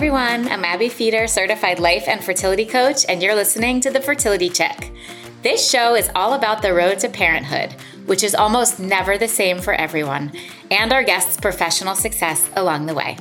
everyone. I'm Abbe Feder, certified life and fertility coach, and you're listening to The Fertility Chick. This show is all about the road to parenthood, which is almost never the same for everyone, and our guests' professional success along the way.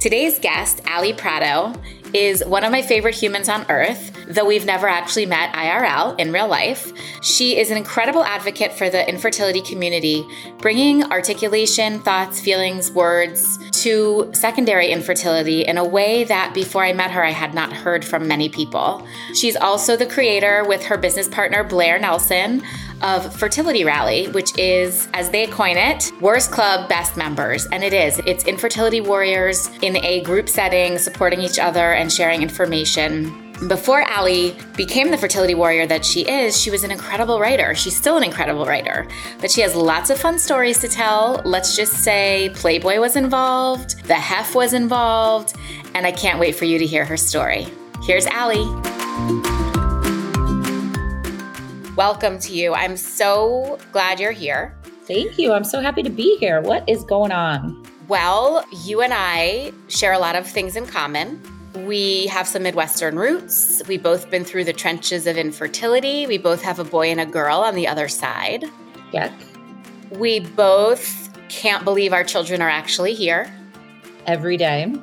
Today's guest, Ali Prato, is one of my favorite humans on earth, though we've never actually met IRL in real life. She is an incredible advocate for the infertility community, bringing articulation, thoughts, feelings, words to secondary infertility in a way that before I met her, I had not heard from many people. She's also the creator with her business partner, Blair Nelson, of Fertility Rally, which is, as they coin it, Worst Club Best Members. And it is. It's infertility warriors in a group setting, supporting each other and sharing information. Before Ali became the fertility warrior that she is, she was an incredible writer. She's still an incredible writer, but she has lots of fun stories to tell. Let's just say Playboy was involved, the Hef was involved, and I can't wait for you to hear her story. Here's Ali. Welcome to you. I'm so glad you're here. Thank you. I'm so happy to be here. What is going on? Well, you and I share a lot of things in common. We have some Midwestern roots. We've both been through the trenches of infertility. We both have a boy and a girl on the other side. Yes. We both can't believe our children are actually here. Every day.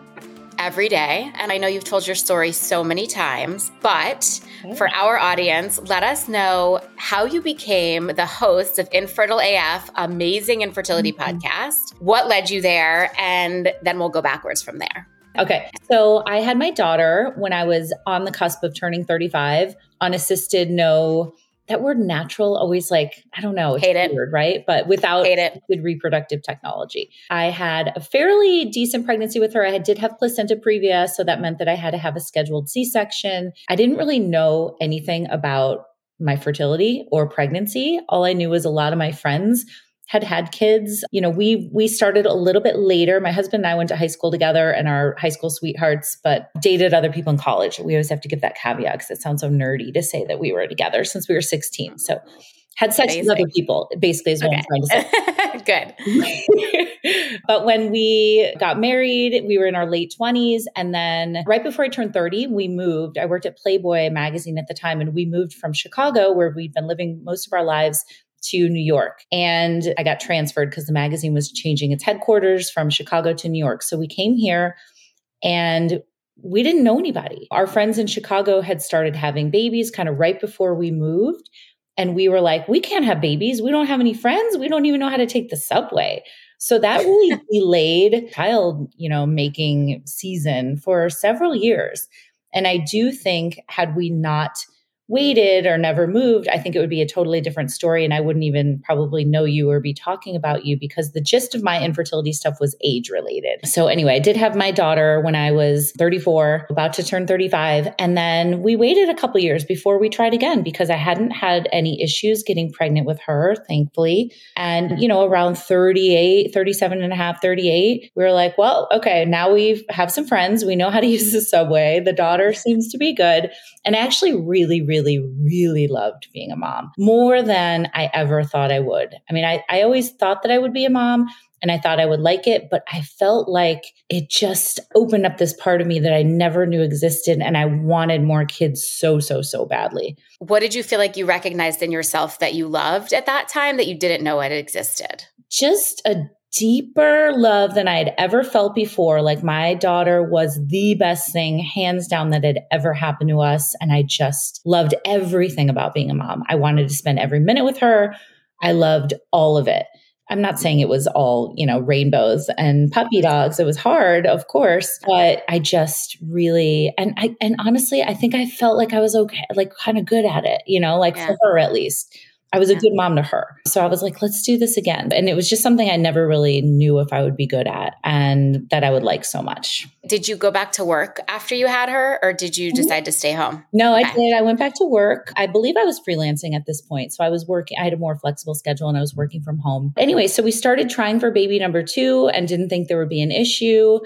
Every day. And I know you've told your story so many times, but for our audience, let us know how you became the host of Infertile AF, amazing infertility mm-hmm. podcast. What led you there? And then we'll go backwards from there. Okay. So I had my daughter when I was on the cusp of turning 35, unassisted, no that word natural always like i don't know hate it. weird, right? But without hate it. good reproductive technology. I had a fairly decent pregnancy with her. I did have placenta previa so that meant that i had to have a scheduled c-section. I didn't really know anything about my fertility or pregnancy. All i knew was a lot of my friends had had kids. You know, we we started a little bit later. My husband and I went to high school together and our high school sweethearts, but dated other people in college. We always have to give that caveat because it sounds so nerdy to say that we were together since we were 16. So had sex Amazing. with other people, basically is what okay. I'm trying to say. Good. but when we got married, we were in our late 20s. And then right before I turned 30, we moved. I worked at Playboy magazine at the time, and we moved from Chicago, where we'd been living most of our lives, to New York. And I got transferred because the magazine was changing its headquarters from Chicago to New York. So we came here and we didn't know anybody. Our friends in Chicago had started having babies kind of right before we moved. And we were like, we can't have babies. We don't have any friends. We don't even know how to take the subway. So that really delayed child, you know, making season for several years. And I do think had we not waited or never moved, I think it would be a totally different story. And I wouldn't even probably know you or be talking about you because the gist of my infertility stuff was age related. So, anyway, I did have my daughter when I was 34, about to turn 35. And then we waited a couple years before we tried again because I hadn't had any issues getting pregnant with her, thankfully. And, you know, around 38, 37 and a half, 38, we were like, well, okay, now we have some friends. We know how to use the subway. The daughter seems to be good. And I actually really, really really, really loved being a mom more than I ever thought I would. I mean, I, I always thought that I would be a mom and I thought I would like it, but I felt like it just opened up this part of me that I never knew existed. And I wanted more kids so, so, so badly. What did you feel like you recognized in yourself that you loved at that time that you didn't know it existed? Just a deeper love than I had ever felt before. Like my daughter was the best thing, hands down, that had ever happened to us. And I just loved everything about being a mom. I wanted to spend every minute with her. I loved all of it. I'm not saying it was all, you know, rainbows and puppy dogs. It was hard, of course, but I just really and I and honestly, I think I felt like I was okay, like kind of good at it, you know, like yeah. for her at least. I was a good mom to her. So I was like, let's do this again. And it was just something I never really knew if I would be good at and that I would like so much. Did you go back to work after you had her or did you mm-hmm. decide to stay home? No, okay. I did. I went back to work. I believe I was freelancing at this point. So I was working, I had a more flexible schedule and I was working from home. Anyway, so we started trying for baby number two and didn't think there would be an issue.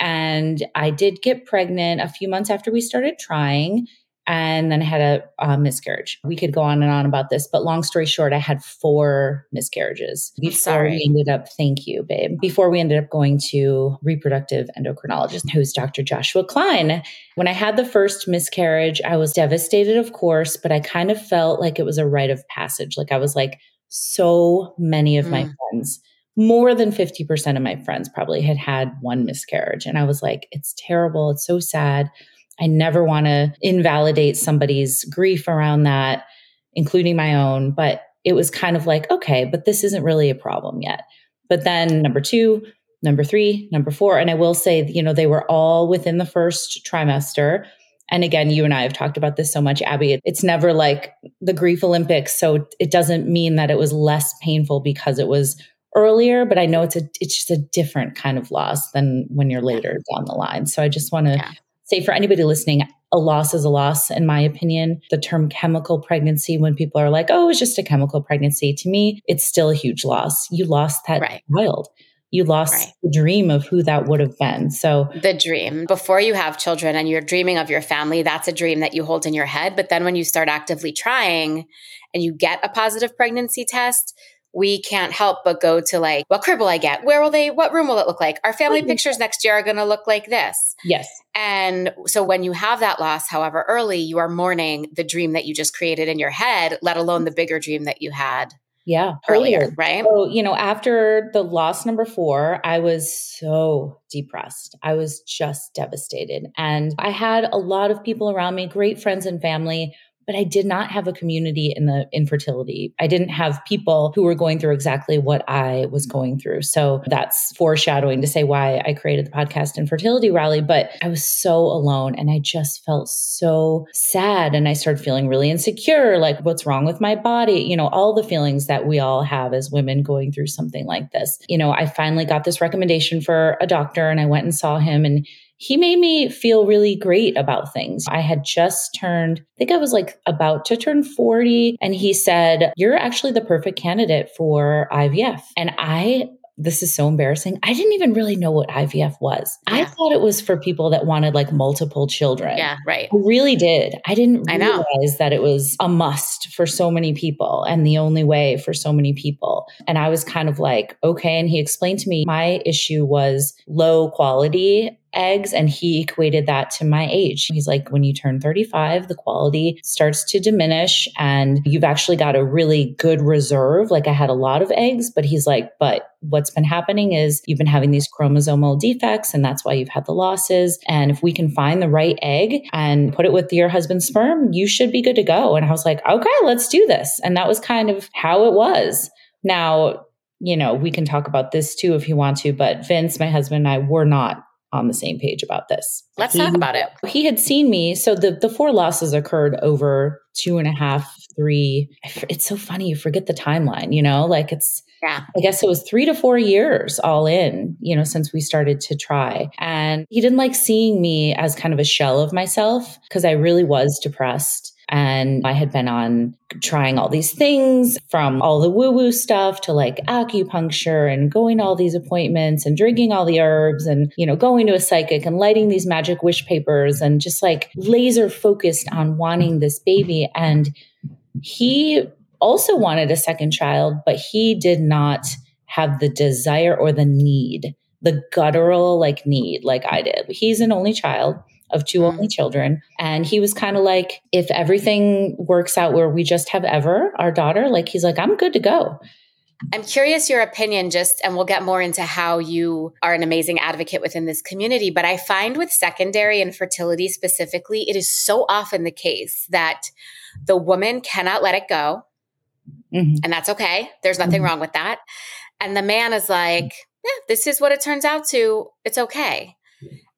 And I did get pregnant a few months after we started trying. And then I had a, a, miscarriage. We could go on and on about this, but long story short, I had four miscarriages before Sorry. we ended up. Thank you, babe. Before we ended up going to reproductive endocrinologist, who's Dr. Joshua Klein. When I had the first miscarriage, I was devastated, of course, but I kind of felt like it was a rite of passage. Like I was like, so many of mm. my friends more than 50% of my friends probably had had one miscarriage. And I was like, it's terrible. It's so sad. I never want to invalidate somebody's grief around that, including my own. But it was kind of like, okay, but this isn't really a problem yet. But then number two, number three, number four. And I will say, you know, they were all within the first trimester. And again, you and I have talked about this so much, Abbe. It's never like the grief Olympics. So it doesn't mean that it was less painful because it was earlier, but I know it's a it's just a different kind of loss than when you're later down the line. So I just want to yeah say for anybody listening, a loss is a loss, in my opinion. The term chemical pregnancy, when people are like, oh, it's just a chemical pregnancy, to me, it's still a huge loss. You lost that right. child. You lost right. the dream of who that would have been. So, the dream before you have children and you're dreaming of your family, that's a dream that you hold in your head. But then when you start actively trying and you get a positive pregnancy test, we can't help but go to like, what crib will I get? Where will they, what room will it look like? Our family mm-hmm. pictures next year are going to look like this. Yes. And so when you have that loss, however early, you are mourning the dream that you just created in your head, let alone the bigger dream that you had. Yeah, earlier, totally. right? So, you know, after the loss number four, I was so depressed. I was just devastated. And I had a lot of people around me, great friends and family but I did not have a community in the infertility. I didn't have people who were going through exactly what I was going through. So that's foreshadowing to say why I created the podcast Infertility Rally. But I was so alone and I just felt so sad. And I started feeling really insecure like, what's wrong with my body? You know, all the feelings that we all have as women going through something like this. You know, I finally got this recommendation for a doctor and I went and saw him and he made me feel really great about things. I had just turned, I think I was like about to turn 40. And he said, You're actually the perfect candidate for IVF. And I this is so embarrassing. I didn't even really know what IVF was. Yeah. I thought it was for people that wanted like multiple children. Yeah, right. I really did. I didn't I realize know. that it was a must for so many people and the only way for so many people. And I was kind of like, okay. And he explained to me my issue was low quality eggs and he equated that to my age. He's like, when you turn 35, the quality starts to diminish and you've actually got a really good reserve. Like I had a lot of eggs, but he's like, but what's been happening is you've been having these chromosomal defects and that's why you've had the losses. And if we can find the right egg and put it with your husband's sperm, you should be good to go. And I was like, okay, let's do this. And that was kind of how it was. Now, you know, we can talk about this too if you want to, but Vince, my husband, and I were not on the same page about this. Let's talk about it. He had seen me. So the, the four losses occurred over two and a half, three. It's so funny. You forget the timeline, you know, like it's, yeah. I guess it was three to four years all in, you know, since we started to try. And he didn't like seeing me as kind of a shell of myself because I really was depressed. And I had been on trying all these things from all the woo woo stuff to like acupuncture and going to all these appointments and drinking all the herbs and, you know, going to a psychic and lighting these magic wish papers and just like laser focused on wanting this baby. And he also wanted a second child, but he did not have the desire or the need, the guttural like need like I did. He's an only child of two only mm-hmm. children. And he was kind of like, if everything works out where we just have Ever, our daughter, like he's like, I'm good to go. I'm curious your opinion, just, and we'll get more into how you are an amazing advocate within this community. But I find with secondary infertility specifically, it is so often the case that the woman cannot let it go. Mm-hmm. And that's okay. There's nothing mm-hmm. wrong with that. And the man is like, yeah, this is what it turns out to. It's okay.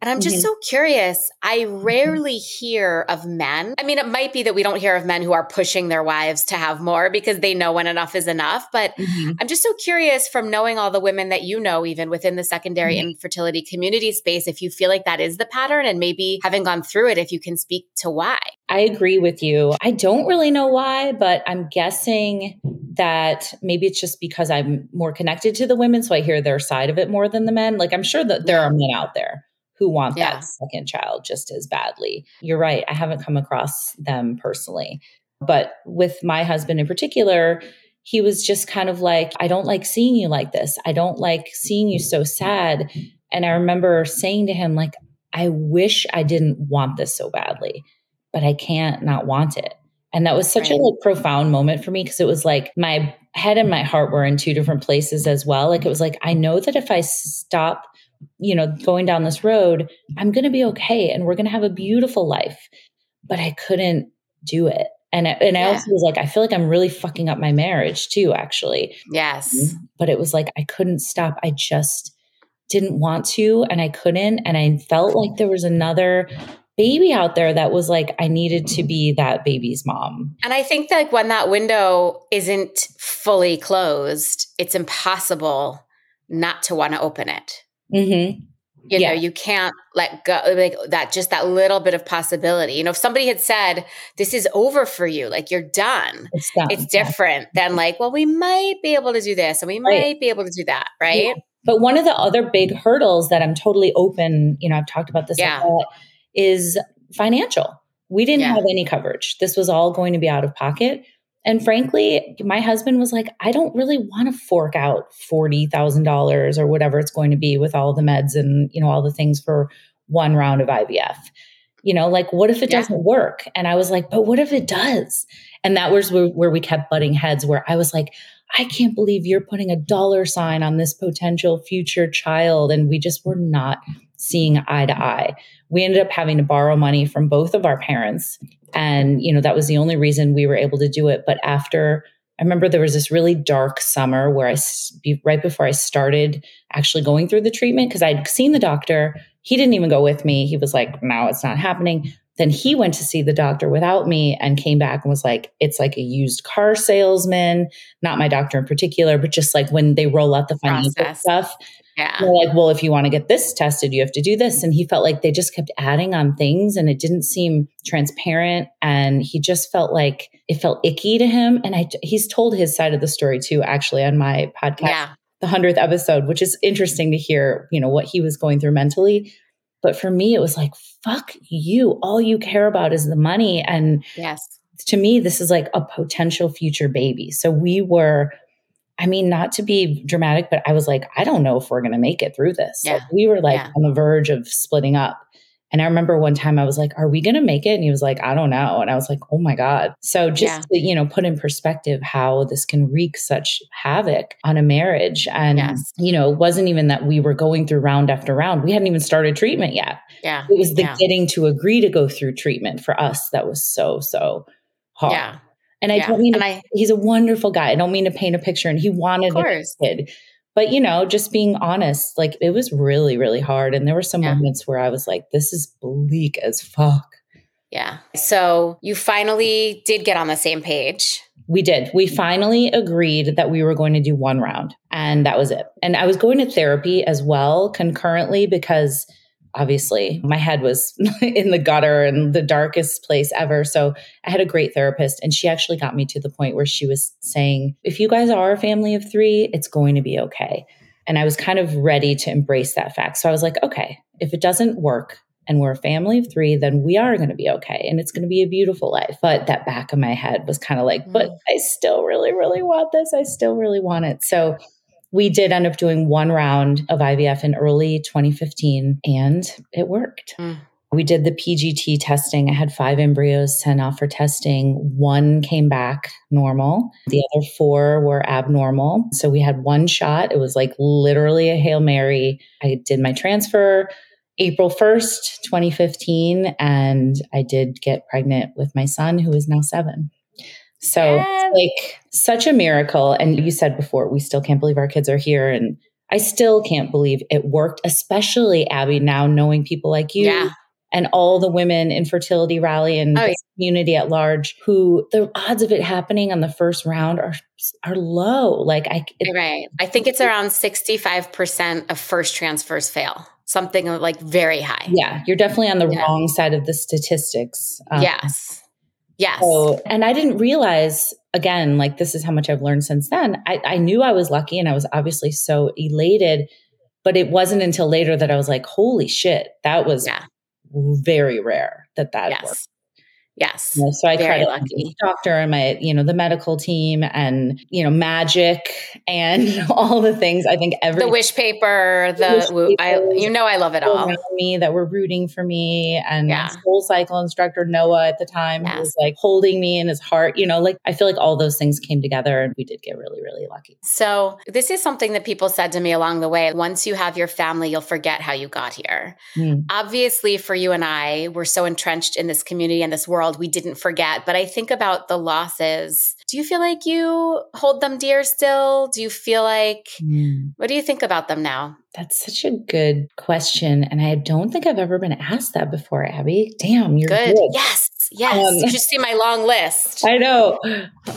And I'm just mm-hmm. so curious. I mm-hmm. rarely hear of men. I mean, it might be that we don't hear of men who are pushing their wives to have more because they know when enough is enough. But mm-hmm. I'm just so curious from knowing all the women that you know, even within the secondary mm-hmm. infertility community space, if you feel like that is the pattern and maybe having gone through it, if you can speak to why. I agree with you. I don't really know why, but I'm guessing that maybe it's just because I'm more connected to the women. So I hear their side of it more than the men. Like I'm sure that there are men out there who want Yeah. that second child just as badly. You're right. I haven't come across them personally. But with my husband in particular, he was just kind of like, I don't like seeing you like this. I don't like seeing you so sad. And I remember saying to him, like, I wish I didn't want this so badly, but I can't not want it. And that was such a like profound moment for me because it was like my head and my heart were in two different places as well. Like it was like, I know that if I stop, you know, going down this road, I'm going to be okay and we're going to have a beautiful life. But I couldn't do it. And I, and I also was like, I feel like I'm really fucking up my marriage too, actually. Yes. Mm-hmm. But it was like, I couldn't stop. I just didn't want to and I couldn't. And I felt like there was another baby out there that was like, I needed to be that baby's mom. And I think that like when that window isn't fully closed, it's impossible not to want to open it. Mm-hmm. You Yeah. know, you can't let go like that just that little bit of possibility. You know, if somebody had said, This is over for you, like you're done, It's done. it's different than like, well, we might be able to do this and we Right. might be able to do that, right? Yeah. But one of the other big hurdles that I'm totally open, you know, I've talked about this Yeah. a lot, is financial. We didn't Yeah. have any coverage. This was all going to be out of pocket. And frankly, my husband was like, I don't really want to fork out $40,000 or whatever it's going to be with all the meds and, you know, all the things for one round of IVF. You know, like what if it Yeah. doesn't work? And I was like, but what if it does? And that was where, where we kept butting heads, where I was like, I can't believe you're putting a dollar sign on this potential future child. And we just were not seeing eye to eye. We ended up having to borrow money from both of our parents. And, you know, that was the only reason we were able to do it. But after, I remember there was this really dark summer where I, right before I started actually going through the treatment, because I'd seen the doctor. He didn't even go with me. He was like, no, it's not happening. Then he went to see the doctor without me and came back and was like, it's like a used car salesman, not my doctor in particular, but just like when they roll out the financial Process. stuff. Yeah. They're like, well, if you want to get this tested, you have to do this. And he felt like they just kept adding on things and it didn't seem transparent. And he just felt like it felt icky to him. And I, he's told his side of the story too, actually, on my podcast, Yeah. the 100th episode, which is interesting to hear, you know, what he was going through mentally. But for me, it was like, fuck you. All you care about is the money. And Yes. to me, this is like a potential future baby. So we were, I mean, not to be dramatic, but I was like, I don't know if we're going to make it through this. Like, we were like Yeah. on the verge of splitting up. And I remember one time I was like, Are we going to make it? And he was like, I don't know. And I was like, Oh my God. So just Yeah. to, you know, put in perspective how this can wreak such havoc on a marriage. And, Yes. you know, it wasn't even that we were going through round after round. We hadn't even started treatment yet. Yeah. It was the Yeah. getting to agree to go through treatment for us that was so, so hard. Yeah. And I yeah. don't mean to- I, he's a wonderful guy. I don't mean to paint a picture and he wanted of a kid. But you know, just being honest, like it was really, really hard. And there were some Yeah. moments where I was like, this is bleak as fuck. Yeah. So you finally did get on the same page. We did. We mm. finally agreed that we were going to do one round, and that was it. And I was going to therapy as well concurrently because obviously my head was in the gutter and the darkest place ever. So I had a great therapist, and she actually got me to the point where she was saying, if you guys are a family of three, it's going to be okay. And I was kind of ready to embrace that fact. So I was like, okay, if it doesn't work, and we're a family of three, then we are going to be okay. And it's going to be a beautiful life. But that back of my head was kind of like, but Mm. I still really, really want this. I still really want it. So we did end up doing one round of IVF in early 2015 and it worked. Mm. We did the PGT testing. I had five embryos sent off for testing. One came back normal. The other four were abnormal. So we had one shot. It was like literally a Hail Mary. I did my transfer April 1st, 2015, and I did get pregnant with my son, who is now seven. So, Yes. like, such a miracle. And you said before, we still can't believe our kids are here. And I still can't believe it worked, especially Abbe, now knowing people like you Yeah. and all the women in Fertility Rally and Oh, yeah. community at large who the odds of it happening on the first round are are low. Like, I, it, Right. I think it's around 65% of first transfers fail, something like very high. yeah, you're definitely on the Yeah. wrong side of the statistics. Um, yes. Yes. So, and I didn't realize again, like this is how much I've learned since then. I, I knew I was lucky and I was obviously so elated, But it wasn't until later that I was like, holy shit, that was Yeah. very rare that that Yes. worked. Yes. You know, so I Very credit lucky. my doctor and my, you know, the medical team and, you know, magic and all the things. I think every The wish paper, the wish woo- I, you know I love it all. me that were rooting for me and Yeah. SoulCycle instructor Noah at the time Yes. was like holding me in his heart. You know, like I feel like all those things came together and we did get really, really lucky. So, this is something that people said to me along the way. Once you have your family, you'll forget how you got here. Mm. Obviously, for you and I, we're so entrenched in this community and this world, we didn't forget. But I think about the losses. Do you feel like you hold them dear still? Do you feel like, Mm. what do you think about them now? That's such a good question. And I don't think I've ever been asked that before, Abbe. Damn, you're Good. good. Yes. Yes. Um, you should see my long list. I know.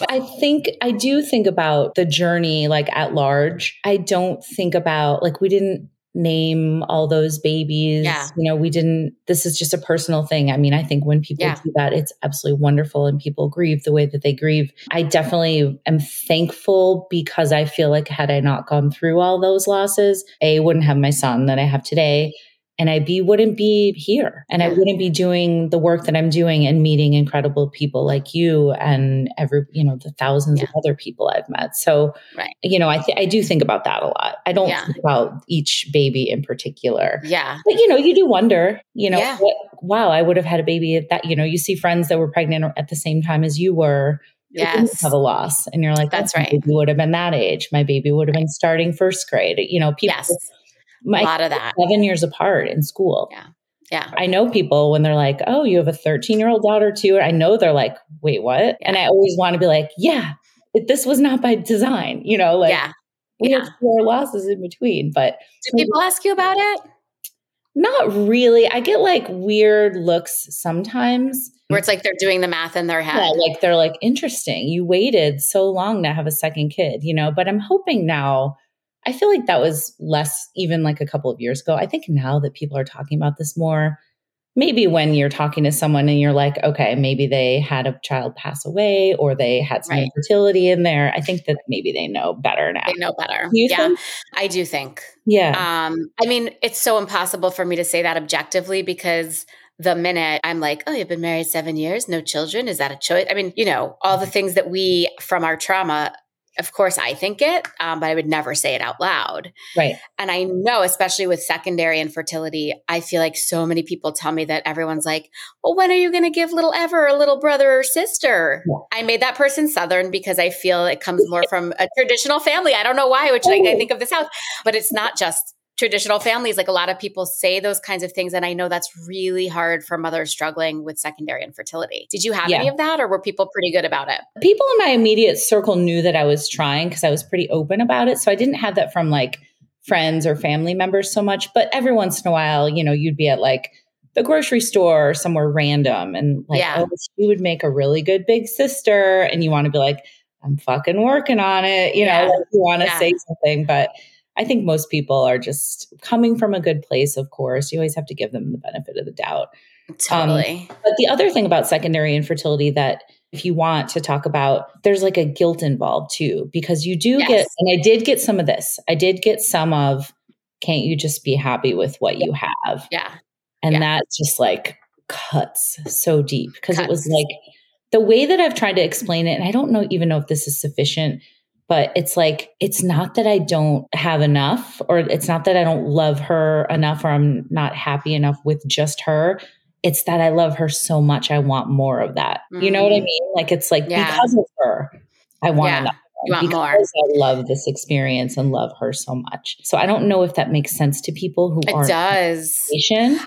I think I do think about the journey like at large. I don't think about like we didn't name all those babies. Yeah. You know, we didn't this is just a personal thing. I mean, I think when people Yeah. do that, it's absolutely wonderful and people grieve the way that they grieve. I definitely am thankful because I feel like had I not gone through all those losses, A wouldn't have my son that I have today. And I B wouldn't be here and I wouldn't be doing the work that I'm doing and meeting incredible people like you and every, you know, the thousands of other people I've met. So, Right. you know, I, th- I do think about that a lot. I don't Yeah. think about each baby in particular. Yeah. But, you know, you do wonder, you know, Yeah. what, wow, I would have had a baby at that, you know, you see friends that were pregnant at the same time as you were. Yes. Have a loss. And you're like, oh, That's "Oh, right. You would have been that age. My baby would have been starting first grade. You know, people, Yes. My a lot of that. seven years apart in school. Yeah. Yeah. I know people when they're like, "Oh, you have a 13 year old daughter too." I know they're like, "Wait, what?" And I always want to be like, "Yeah, it, this was not by design." You know, like yeah. we yeah. have four losses in between, but Do people ask you about it? not really. I get like weird looks sometimes. Where it's like they're doing the math in their head. Yeah, like they're like, "Interesting, you waited so long to have a second kid," you know. But I'm hoping now. I feel like that was less even like a couple of years ago. I think now that people are talking about this more, maybe when you're talking to someone and you're like, okay, maybe they had a child pass away or they had some Right. infertility in there. I think that maybe they know better now. they know better. Yeah, think? I do think. Yeah. Um, I mean, it's so impossible for me to say that objectively because the minute I'm like, oh, you've been married seven years, no children, is that a choice? I mean, you know, all the things that we from our trauma. Of course, I think it, um, but I would never say it out loud. right. And I know, especially with secondary infertility, I feel like so many people tell me that everyone's like, well, when are you going to give little Ever a little brother or sister? Yeah. I made that person Southern because I feel it comes more from a traditional family. I don't know why, which like, I think of the South, but it's not just traditional families. Like a lot of people say those kinds of things. And I know that's really hard for mothers struggling with secondary infertility. Did you have Yeah. any of that or were people pretty good about it? People in my immediate circle knew that I was trying because I was pretty open about it. So I didn't have that from like friends or family members so much. But every once in a while, you know, you'd be at like the grocery store or somewhere random and like, Yeah. oh, she would make a really good big sister. And you want to be like, I'm fucking working on it. You Yeah. know, like you want to say something. But I think most people are just coming from a good place, of course. You always have to give them the benefit of the doubt. Um, totally. But the other thing about secondary infertility that if you want to talk about, there's like a guilt involved too, because you do Yes. get, and I did get some of this. I did get some of, can't you just be happy with what you have? yeah. And Yeah. that just like cuts so deep because it was like the way that I've tried to explain it, and I don't know even know if this is sufficient, but it's like, it's not that I don't have enough, or it's not that I don't love her enough, or I'm not happy enough with just her. It's that I love her so much, I want more of that. You know what I Mm. mean? Like, it's like Yeah. because of her, I want Yeah. enough. You want more. because I love this experience and love her so much. So I don't know if that makes sense to people who It aren't does. patient.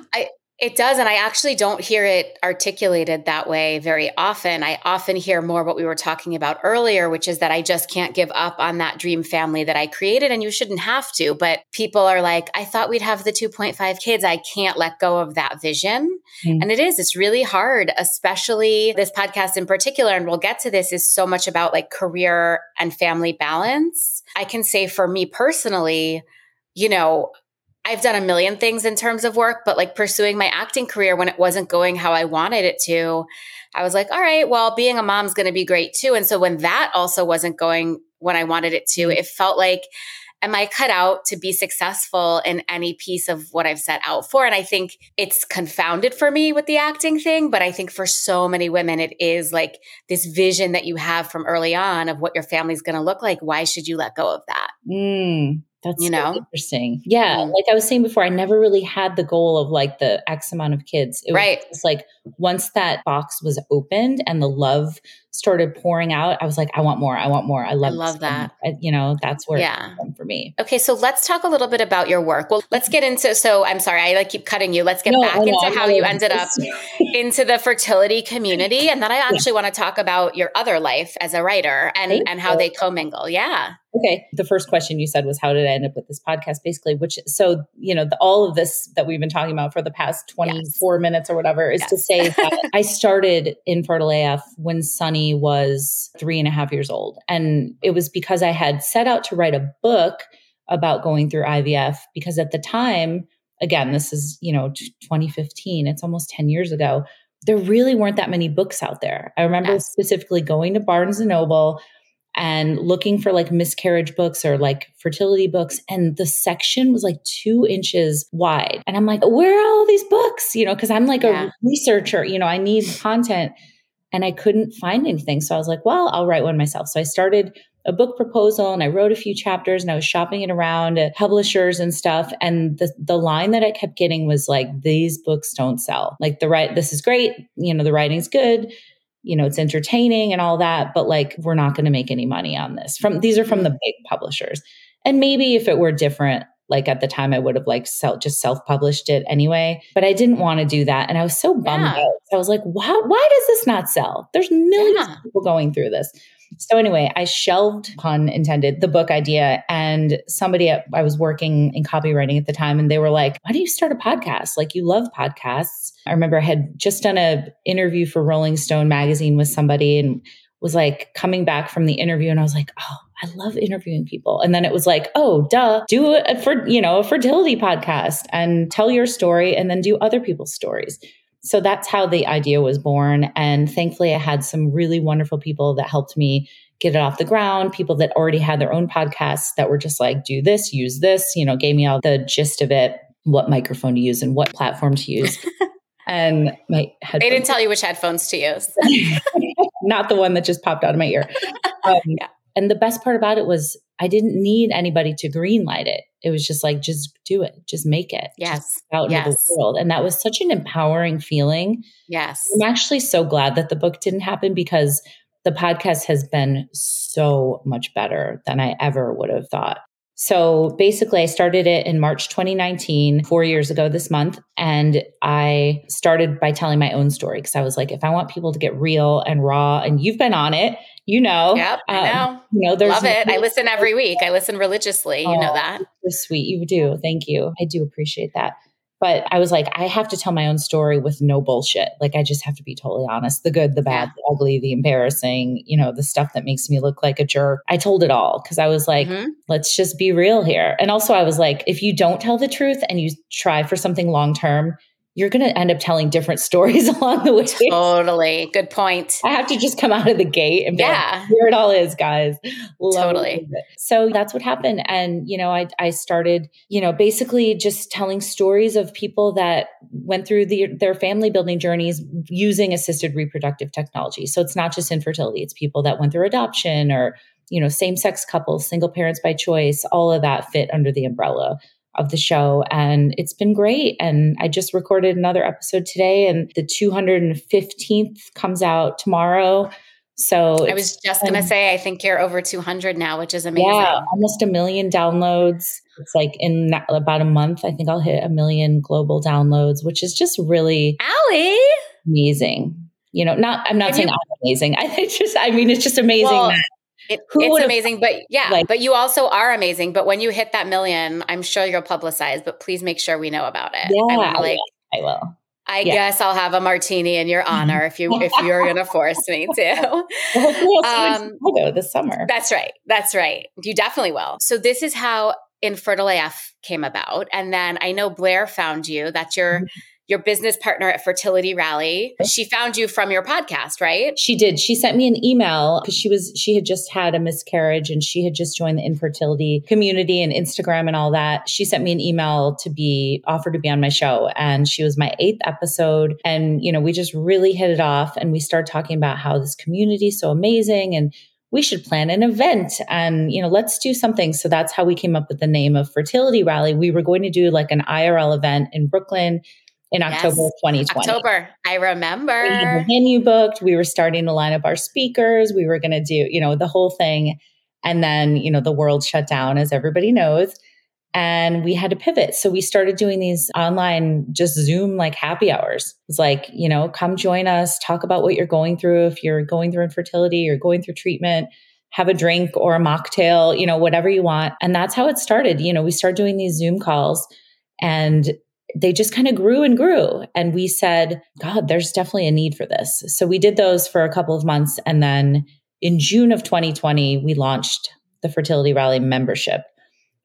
It does. And I actually don't hear it articulated that way very often. I often hear more what we were talking about earlier, which is that I just can't give up on that dream family that I created. And you shouldn't have to. But people are like, I thought we'd have the 2.5 kids. I can't let go of that vision. Mm. And it is, it's really hard, especially this podcast in particular. And we'll get to this is so much about like career and family balance. I can say for me personally, you know, I've done a million things in terms of work, but like pursuing my acting career when it wasn't going how I wanted it to, I was like, all right, well, being a mom's going to be great too. And so when that also wasn't going when I wanted it to, it felt like am I cut out to be successful in any piece of what I've set out for? And I think it's confounded for me with the acting thing, but I think for so many women, it is like this vision that you have from early on of what your family's going to look like. Why should you let go of that? Mm. That's you know interesting. Yeah, mm like I was saying before, I never really had the goal of like the X amount of kids. It right. It's like once that box was opened and the love started pouring out, I was like, I want more. I want more. I love, I love that. I, you know, that's where yeah. for me. Okay, so let's talk a little bit about your work. Well, let's get into. So I'm sorry, I like keep cutting you. Let's get no, back into how you ended up into the fertility community, and then I actually yeah. want to talk about your other life as a writer and Thank and how you. they commingle. Yeah. Okay. The first question you said was, How did I end up with this podcast? Basically, which, so, you know, the, all of this that we've been talking about for the past 24 yes. minutes or whatever is yes. to say that I started Infertile AF when Sunny was three and a half years old. And it was because I had set out to write a book about going through IVF because at the time, again, this is, you know, 2015, it's almost 10 years ago. There really weren't that many books out there. I remember yes. specifically going to Barnes and Noble and looking for like miscarriage books or like fertility books. And the section was like two inches wide. And I'm like, where are all these books? You know, because I'm like yeah. a researcher, you know, I need content. And I couldn't find anything. So I was like, well, I'll write one myself. So I started a book proposal and I wrote a few chapters and I was shopping it around at publishers and stuff. And the, the line that I kept getting was like, these books don't sell. Like the right, this is great. You know, the writing's good you know, it's entertaining and all that, but like we're not going to make any money on this. From these are from the big publishers. And maybe if it were different, like at the time I would have like self just self-published it anyway. But I didn't want to do that. And I was so bummed yeah. out. I was like, why, why does this not sell? There's millions yeah. of people going through this. So anyway, I shelved, pun intended, the book idea. And somebody at, I was working in copywriting at the time, and they were like, "Why do you start a podcast? Like you love podcasts." I remember I had just done a interview for Rolling Stone magazine with somebody, and was like coming back from the interview, and I was like, "Oh." I love interviewing people. And then it was like, oh, duh, do for you know a fertility podcast and tell your story and then do other people's stories so that's how the idea was born. And thankfully, I had some really wonderful people that helped me get it off the ground, people that already had their own podcasts that were just like, do this, use this, you know, gave me all the gist of it, what microphone to use and what platform to use. and my headphones. They didn't tell you which headphones to use. Not the one that just popped out of my ear. Um, yeah. And the best part about it was I didn't need anybody to greenlight it. It was just like, just do it, just make it. Yes. out yes. into the world. And that was such an empowering feeling. Yes. I'm actually so glad that the book didn't happen because the podcast has been so much better than I ever would have thought. So basically, I started it in March 2019, four years ago this month. And I started by telling my own story because I was like, if I want people to get real and raw, and you've been on it, you know. Yep, I know. Um, you know, there's love it. I listen every week. I listen religiously. Oh, you know that. So sweet. You do. Thank you. I do appreciate that. But I was like, I have to tell my own story with no bullshit. Like, I just have to be totally honest the good, the bad, the ugly, the embarrassing, you know, the stuff that makes me look like a jerk. I told it all because I was like, mm-hmm. let's just be real here. And also, I was like, if you don't tell the truth and you try for something long term, you're going to end up telling different stories along the way. Totally. Good point. I have to just come out of the gate and yeah. Like, here it all is, guys. Love totally. So that's what happened. And, you know, I, I started, you know, basically just telling stories of people that went through the, their family building journeys using assisted reproductive technology. So it's not just infertility, it's people that went through adoption or, you know, same sex couples, single parents by choice, all of that fit under the umbrella of the show and it's been great. And i just recorded another episode today and the 215th comes out tomorrow. So i was just going to say i think you're over 200 now which is amazing. Yeah almost a million downloads. It's like in about a month i think i'll hit a million global downloads which is just really Ali. amazing. You know not i'm not Can saying you- i'm amazing. I just i mean it's just amazing well, that it, it's amazing, but yeah, like, but you also are amazing. But when you hit that million, I'm sure you'll publicize. But please make sure we know about it. Yeah, I, like, I will. I yeah. guess I'll have a martini in your honor if you if you're going to force me to. um, go this summer. That's right. That's right. You definitely will. So this is how Infertile AF came about, and then I know Blair found you. That's your mm-hmm your business partner at Fertility Rally. She found you from your podcast, right? She did. She sent me an email because she was she had just had a miscarriage and she had just joined the infertility community and Instagram and all that. She sent me an email to be offered to be on my show and she was my 8th episode and you know, we just really hit it off and we started talking about how this community is so amazing and we should plan an event and you know let's do something so that's how we came up with the name of fertility rally we were going to do like an irl event in brooklyn in October yes. of 2020. October. I remember. We had the venue booked. We were starting to line up our speakers. We were going to do, you know, the whole thing. And then, you know, the world shut down, as everybody knows. And we had to pivot. So we started doing these online, just Zoom like happy hours. It's like, you know, come join us, talk about what you're going through. If you're going through infertility or going through treatment, have a drink or a mocktail, you know, whatever you want. And that's how it started. You know, we started doing these Zoom calls and they just kind of grew and grew. And we said, God, there's definitely a need for this. So we did those for a couple of months. And then in June of 2020, we launched the Fertility Rally membership,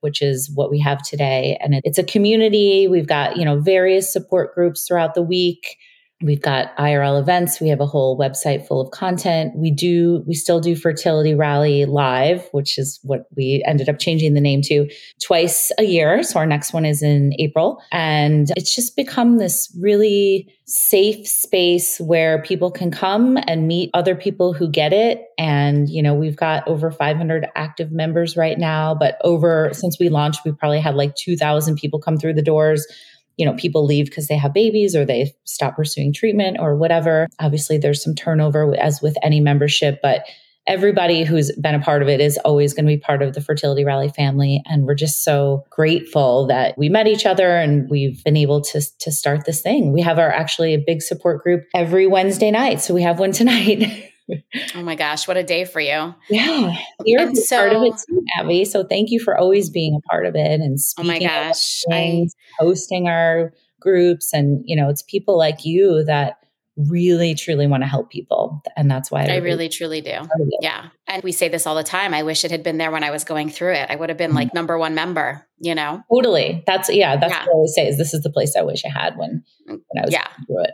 which is what we have today. And it's a community. We've got, you know, various support groups throughout the week. We've got IRL events. We have a whole website full of content. We do, we still do Fertility Rally Live, which is what we ended up changing the name to twice a year. So our next one is in April. And it's just become this really safe space where people can come and meet other people who get it. And, you know, we've got over 500 active members right now, but over since we launched, we probably had like 2,000 people come through the doors you know, people leave because they have babies or they stop pursuing treatment or whatever. Obviously, there's some turnover as with any membership, but everybody who's been a part of it is always going to be part of the Fertility Rally family. And we're just so grateful that we met each other and we've been able to, to start this thing. We have our actually a big support group every Wednesday night. So we have one tonight. oh my gosh, what a day for you. Yeah. You're so, part of it too, Abbe. So thank you for always being a part of it and speaking. Oh my gosh. Things, I, hosting our groups. And, you know, it's people like you that really truly want to help people. And that's why I, I really, truly do. Yeah. And we say this all the time. I wish it had been there when I was going through it. I would have been mm-hmm. like number one member, you know? Totally. That's, yeah, that's yeah. what I always say is this is the place I wish I had when, when I was yeah. through it.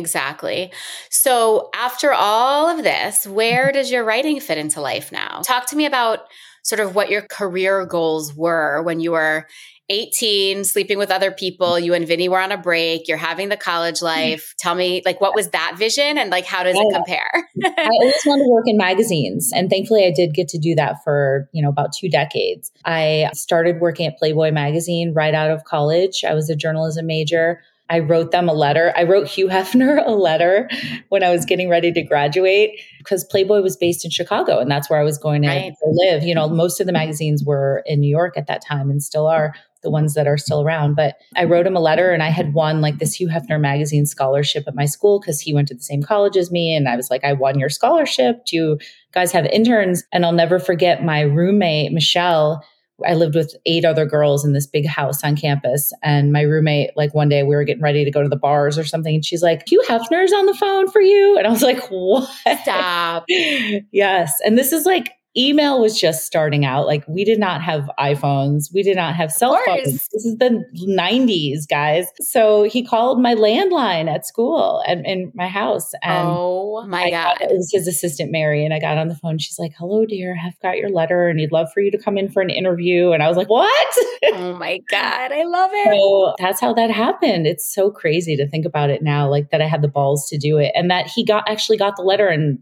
Exactly. So, after all of this, where mm-hmm. does your writing fit into life now? Talk to me about sort of what your career goals were when you were 18, sleeping with other people. You and Vinny were on a break. You're having the college mm-hmm. life. Tell me, like, what was that vision and, like, how does it compare? I always wanted to work in magazines. And thankfully, I did get to do that for, you know, about two decades. I started working at Playboy magazine right out of college. I was a journalism major. I wrote them a letter. I wrote Hugh Hefner a letter when I was getting ready to graduate because Playboy was based in Chicago and that's where I was going to right. live. You know, most of the magazines were in New York at that time and still are the ones that are still around. But I wrote him a letter and I had won like this Hugh Hefner magazine scholarship at my school because he went to the same college as me. And I was like, I won your scholarship. Do you guys have interns? And I'll never forget my roommate, Michelle I lived with eight other girls in this big house on campus. And my roommate, like one day we were getting ready to go to the bars or something. And she's like, Hugh Hefner's on the phone for you. And I was like, what? Stop. yes. And this is like email was just starting out. Like we did not have iPhones. We did not have cell phones. This is the 90s, guys. So he called my landline at school and in my house. And oh my I God. It was his assistant, Mary. And I got on the phone. She's like, hello, dear. I've got your letter and he'd love for you to come in for an interview. And I was like, what? oh my God. I love it. So that's how that happened. It's so crazy to think about it now, like that I had the balls to do it and that he got actually got the letter and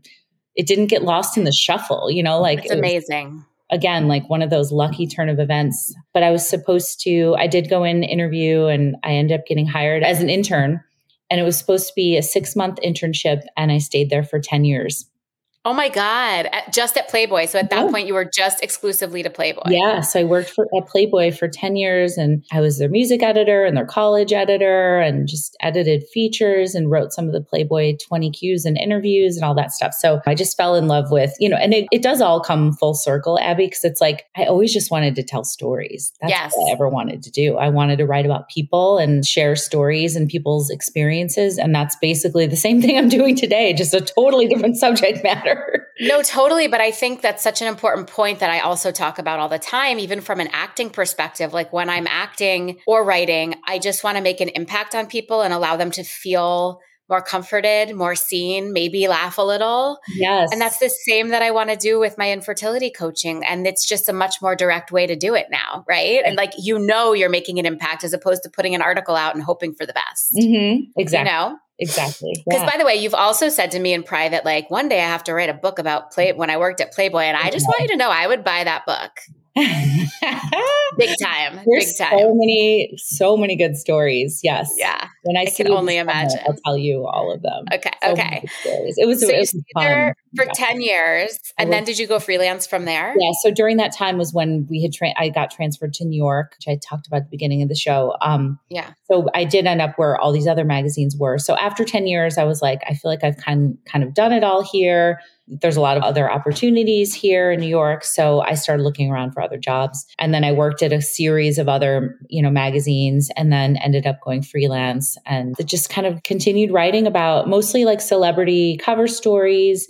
it didn't get lost in the shuffle, you know, like it's it amazing. Again, like one of those lucky turn of events. But I was supposed to, I did go in interview and I ended up getting hired as an intern. And it was supposed to be a six month internship. And I stayed there for 10 years. Oh my God. Just at Playboy. So at that yeah. point, you were just exclusively to Playboy. Yeah. So I worked for, at Playboy for 10 years and I was their music editor and their college editor and just edited features and wrote some of the Playboy 20 Qs and interviews and all that stuff. So I just fell in love with, you know, and it, it does all come full circle, Abbe, because it's like I always just wanted to tell stories. That's yes. what I ever wanted to do. I wanted to write about people and share stories and people's experiences. And that's basically the same thing I'm doing today, just a totally different subject matter. No, totally. But I think that's such an important point that I also talk about all the time, even from an acting perspective. Like when I'm acting or writing, I just want to make an impact on people and allow them to feel more comforted, more seen, maybe laugh a little. Yes. And that's the same that I want to do with my infertility coaching. And it's just a much more direct way to do it now, right? And like, you know, you're making an impact as opposed to putting an article out and hoping for the best. Mm-hmm. Exactly. You know? Exactly. Because yeah. by the way, you've also said to me in private, like one day I have to write a book about play when I worked at Playboy, and I just want you to know I would buy that book. big time. There's big time. So many, so many good stories. Yes. Yeah. When I, I can only imagine. I'll tell you all of them. Okay. So okay. It was, so it was fun. For yeah. 10 years. And then did you go freelance from there? Yeah. So during that time was when we had, tra- I got transferred to New York, which I talked about at the beginning of the show. Um, yeah. So I did end up where all these other magazines were. So after 10 years, I was like, I feel like I've kind, kind of done it all here there's a lot of other opportunities here in New York. So I started looking around for other jobs. And then I worked at a series of other, you know, magazines and then ended up going freelance and just kind of continued writing about mostly like celebrity cover stories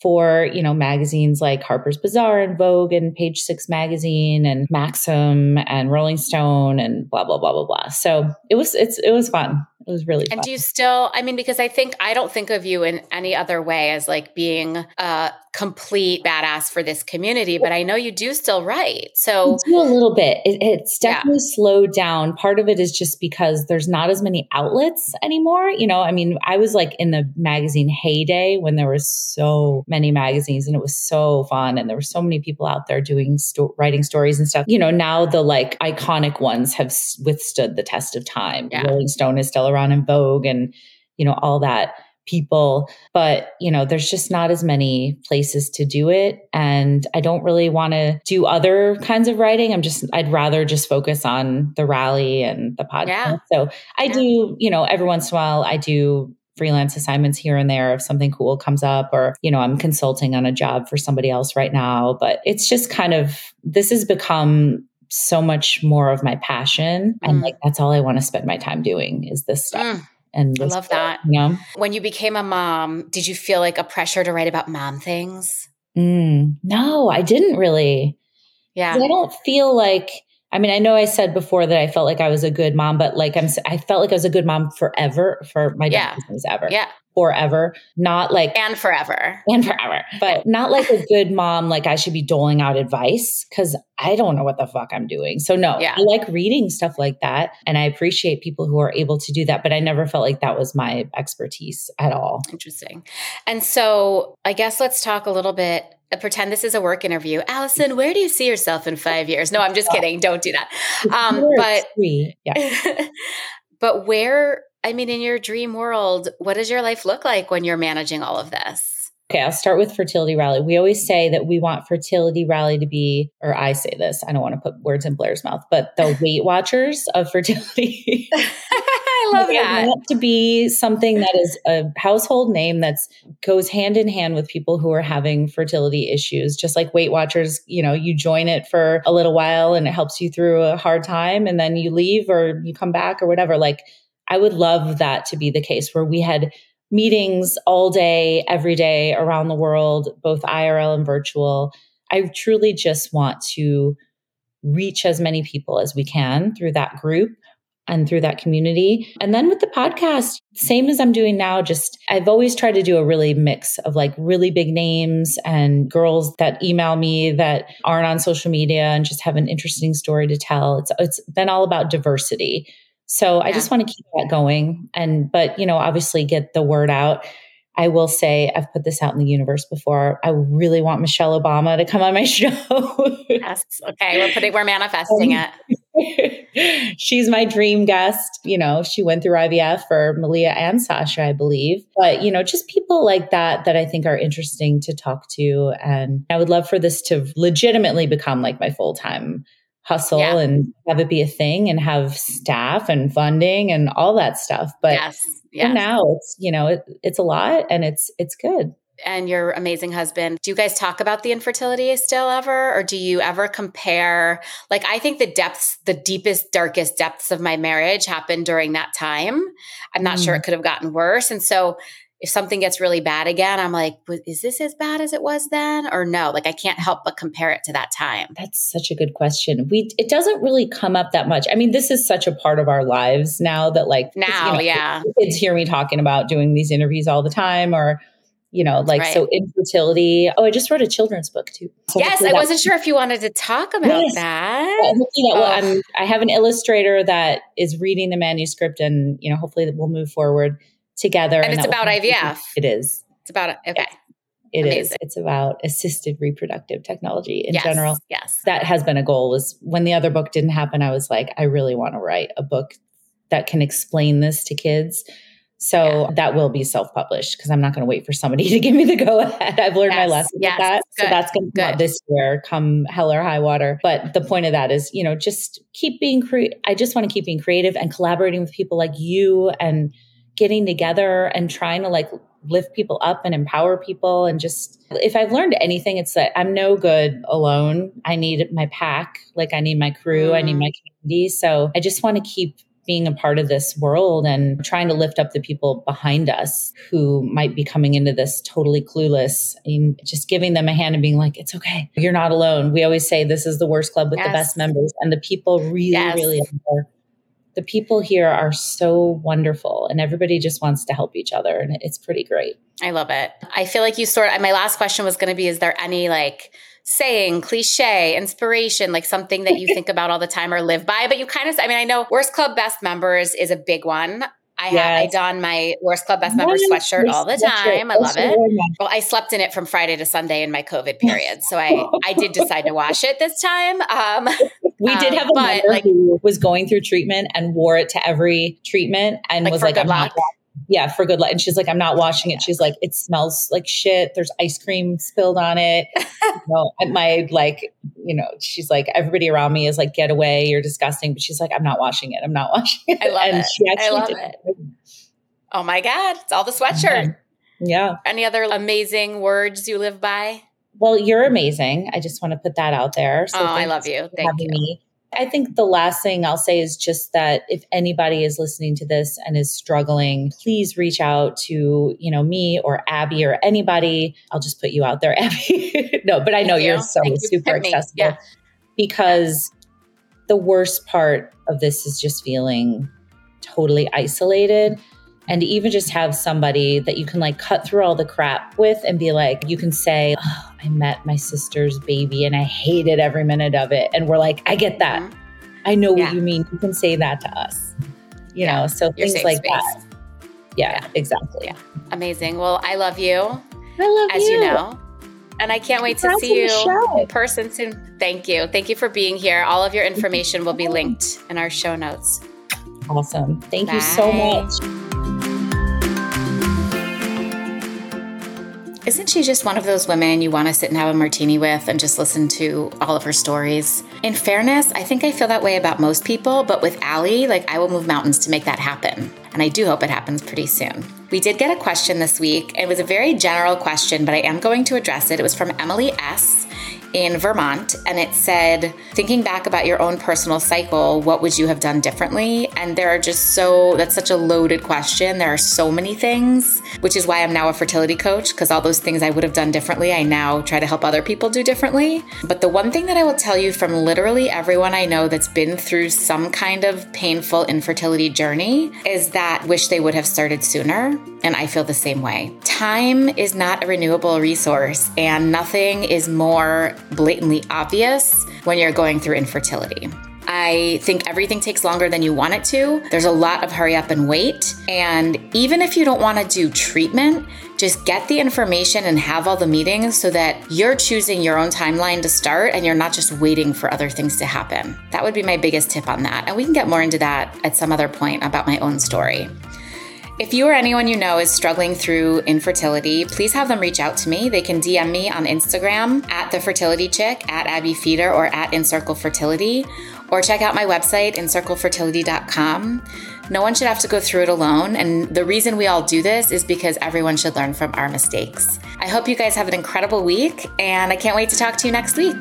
for you know magazines like Harper's Bazaar and Vogue and Page Six magazine and Maxim and Rolling Stone and blah blah blah blah blah. So it was it's it was fun. It was really and fun. do you still? I mean, because I think I don't think of you in any other way as like being a complete badass for this community, but I know you do still write. So do a little bit. It, it's definitely yeah. slowed down. Part of it is just because there's not as many outlets anymore. You know, I mean, I was like in the magazine heyday when there was so many magazines and it was so fun and there were so many people out there doing sto- writing stories and stuff. You know, now the like iconic ones have withstood the test of time. Yeah. Rolling Stone is still around in Vogue and, you know, all that people. But, you know, there's just not as many places to do it. And I don't really want to do other kinds of writing. I'm just, I'd rather just focus on the rally and the podcast. Yeah. So I yeah. do, you know, every once in a while, I do freelance assignments here and there if something cool comes up or you know i'm consulting on a job for somebody else right now but it's just kind of this has become so much more of my passion. Mm. And like, that's all I want to spend my time doing is this stuff. Mm. And I love that. You know? When you became a mom, did you feel like a pressure to write about mom things? Mm, no, I didn't really. Yeah. I don't feel like, I mean, I know I said before that I felt like I was a good mom, but like I'm, I felt like I was a good mom forever for my yeah. business ever. Yeah forever, not like and forever and forever, but not like a good mom. Like I should be doling out advice because I don't know what the fuck I'm doing. So no, yeah. I like reading stuff like that, and I appreciate people who are able to do that. But I never felt like that was my expertise at all. Interesting. And so I guess let's talk a little bit uh, pretend this is a work interview. Alison, where do you see yourself in five years? No, I'm just kidding. Don't do that. Um, but yeah. but where I mean, in your dream world, what does your life look like when you're managing all of this? Okay, I'll start with Fertility Rally. We always say that we want Fertility Rally to be, or I say this, I don't want to put words in Blair's mouth, but the Weight Watchers of fertility. I love that. Want to be something that is a household name that goes hand in hand with people who are having fertility issues. Just like Weight Watchers, you know, you join it for a little while and it helps you through a hard time, and then you leave or you come back or whatever. Like I would love that to be the case where we had meetings all day, every day around the world, both IRL and virtual. I truly just want to reach as many people as we can through that group and through that community. And then with the podcast, same as I'm doing now, just I've always tried to do a really mix of like really big names and girls that email me that aren't on social media and just have an interesting story to tell. It's it's been all about diversity so yeah. I just want to keep that going. And, but, you know, obviously get the word out. I will say, I've put this out in the universe before. I really want Michelle Obama to come on my show. yes. Okay. We're putting, we're manifesting um, it. She's my dream guest. You know, she went through IVF for Malia and Sasha, I believe. But, you know, just people like that that I think are interesting to talk to. And I would love for this to legitimately become like my full time hustle yeah. and have it be a thing and have staff and funding and all that stuff. But yes, yes. now it's, you know, it, it's a lot and it's, it's good. And your amazing husband, do you guys talk about the infertility still ever? Or do you ever compare? Like, I think the depths, the deepest, darkest depths of my marriage happened during that time. I'm not mm. sure it could have gotten worse. And so, if something gets really bad again, I'm like, is this as bad as it was then or no? Like I can't help but compare it to that time. That's such a good question. We it doesn't really come up that much. I mean, this is such a part of our lives now that like now, you know, yeah. Kids hear me talking about doing these interviews all the time or you know, like right. so infertility. Oh, I just wrote a children's book too. So yes, I wasn't sure if you wanted to talk about yes. that. Yeah, well, oh. i have an illustrator that is reading the manuscript, and you know, hopefully that we'll move forward together. And, and it's about IVF. It is. It's about okay. It Amazing. is. It's about assisted reproductive technology in yes, general. Yes. That has been a goal was when the other book didn't happen, I was like, I really want to write a book that can explain this to kids so yeah. that will be self published because I'm not going to wait for somebody to give me the go ahead. I've learned yes. my lesson yes. with that. Good. So that's going to come this year, come hell or high water. But the point of that is, you know, just keep being creative. I just want to keep being creative and collaborating with people like you and getting together and trying to like lift people up and empower people. And just, if I've learned anything, it's that I'm no good alone. I need my pack, like I need my crew, mm. I need mm. my community. So I just want to keep being a part of this world and trying to lift up the people behind us who might be coming into this totally clueless and just giving them a hand and being like, it's okay. You're not alone. We always say this is the worst club with yes. the best members. And the people really, yes. really are. The people here are so wonderful and everybody just wants to help each other. And it's pretty great. I love it. I feel like you sort of, my last question was going to be, is there any like, saying, cliche, inspiration, like something that you think about all the time or live by. But you kind of, I mean, I know Worst Club Best Members is a big one. I yes. have I don my Worst Club Best Member sweatshirt all the time. I love it. Well, I slept in it from Friday to Sunday in my COVID period, so I I did decide to wash it this time. Um, we did have a um, member like, who was going through treatment and wore it to every treatment and like was like, "I'm luck. not yeah, for good luck. And she's like, I'm not washing it. She's like, it smells like shit. There's ice cream spilled on it. you know, my like, you know, she's like, everybody around me is like, get away, you're disgusting. But she's like, I'm not washing it. I'm not washing it. I love and it. She actually I love did. it. Oh my God. It's all the sweatshirt. Yeah. Any other amazing words you live by? Well, you're amazing. I just want to put that out there. So oh, I love you. Thank you. Me. I think the last thing I'll say is just that if anybody is listening to this and is struggling, please reach out to, you know, me or Abbe or anybody. I'll just put you out there, Abbe. no, but I know you. are so Thank super you accessible yeah. because the worst part of this is just feeling totally isolated and to even just have somebody that you can like cut through all the crap with and be like you can say oh, I met my sister's baby and I hated every minute of it. And we're like, I get that. Mm-hmm. I know yeah. what you mean. You can say that to us. You yeah. know, so Your things like space. that. Yeah, yeah, exactly. Yeah. Amazing. Well, I love you. I love as you. As you know. And I can't wait to see you in person soon. Thank you. Thank you for being here. All of your information will be linked in our show notes. Awesome. Thank Bye. you so much. Isn't she just one of those women you want to sit and have a martini with and just listen to all of her stories? In fairness, I think I feel that way about most people, but with Ali, like I will move mountains to make that happen. And I do hope it happens pretty soon. We did get a question this week. It was a very general question, but I am going to address it. It was from Emily S in Vermont, and it said, Thinking back about your own personal cycle, what would you have done differently? And there are just so, that's such a loaded question. There are so many things, which is why I'm now a fertility coach, because all those things I would have done differently, I now try to help other people do differently. But the one thing that I will tell you from literally everyone I know that's been through some kind of painful infertility journey is that wish they would have started sooner. And I feel the same way. Time is not a renewable resource, and nothing is more blatantly obvious when you're going through infertility. I think everything takes longer than you want it to. There's a lot of hurry up and wait. And even if you don't want to do treatment, just get the information and have all the meetings so that you're choosing your own timeline to start and you're not just waiting for other things to happen. That would be my biggest tip on that. And we can get more into that at some other point about my own story. If you or anyone you know is struggling through infertility, please have them reach out to me. They can DM me on Instagram at the fertility chick, at Abbe Feder, or at InCircle Fertility, or check out my website, incirclefertility.com. No one should have to go through it alone. And the reason we all do this is because everyone should learn from our mistakes. I hope you guys have an incredible week, and I can't wait to talk to you next week.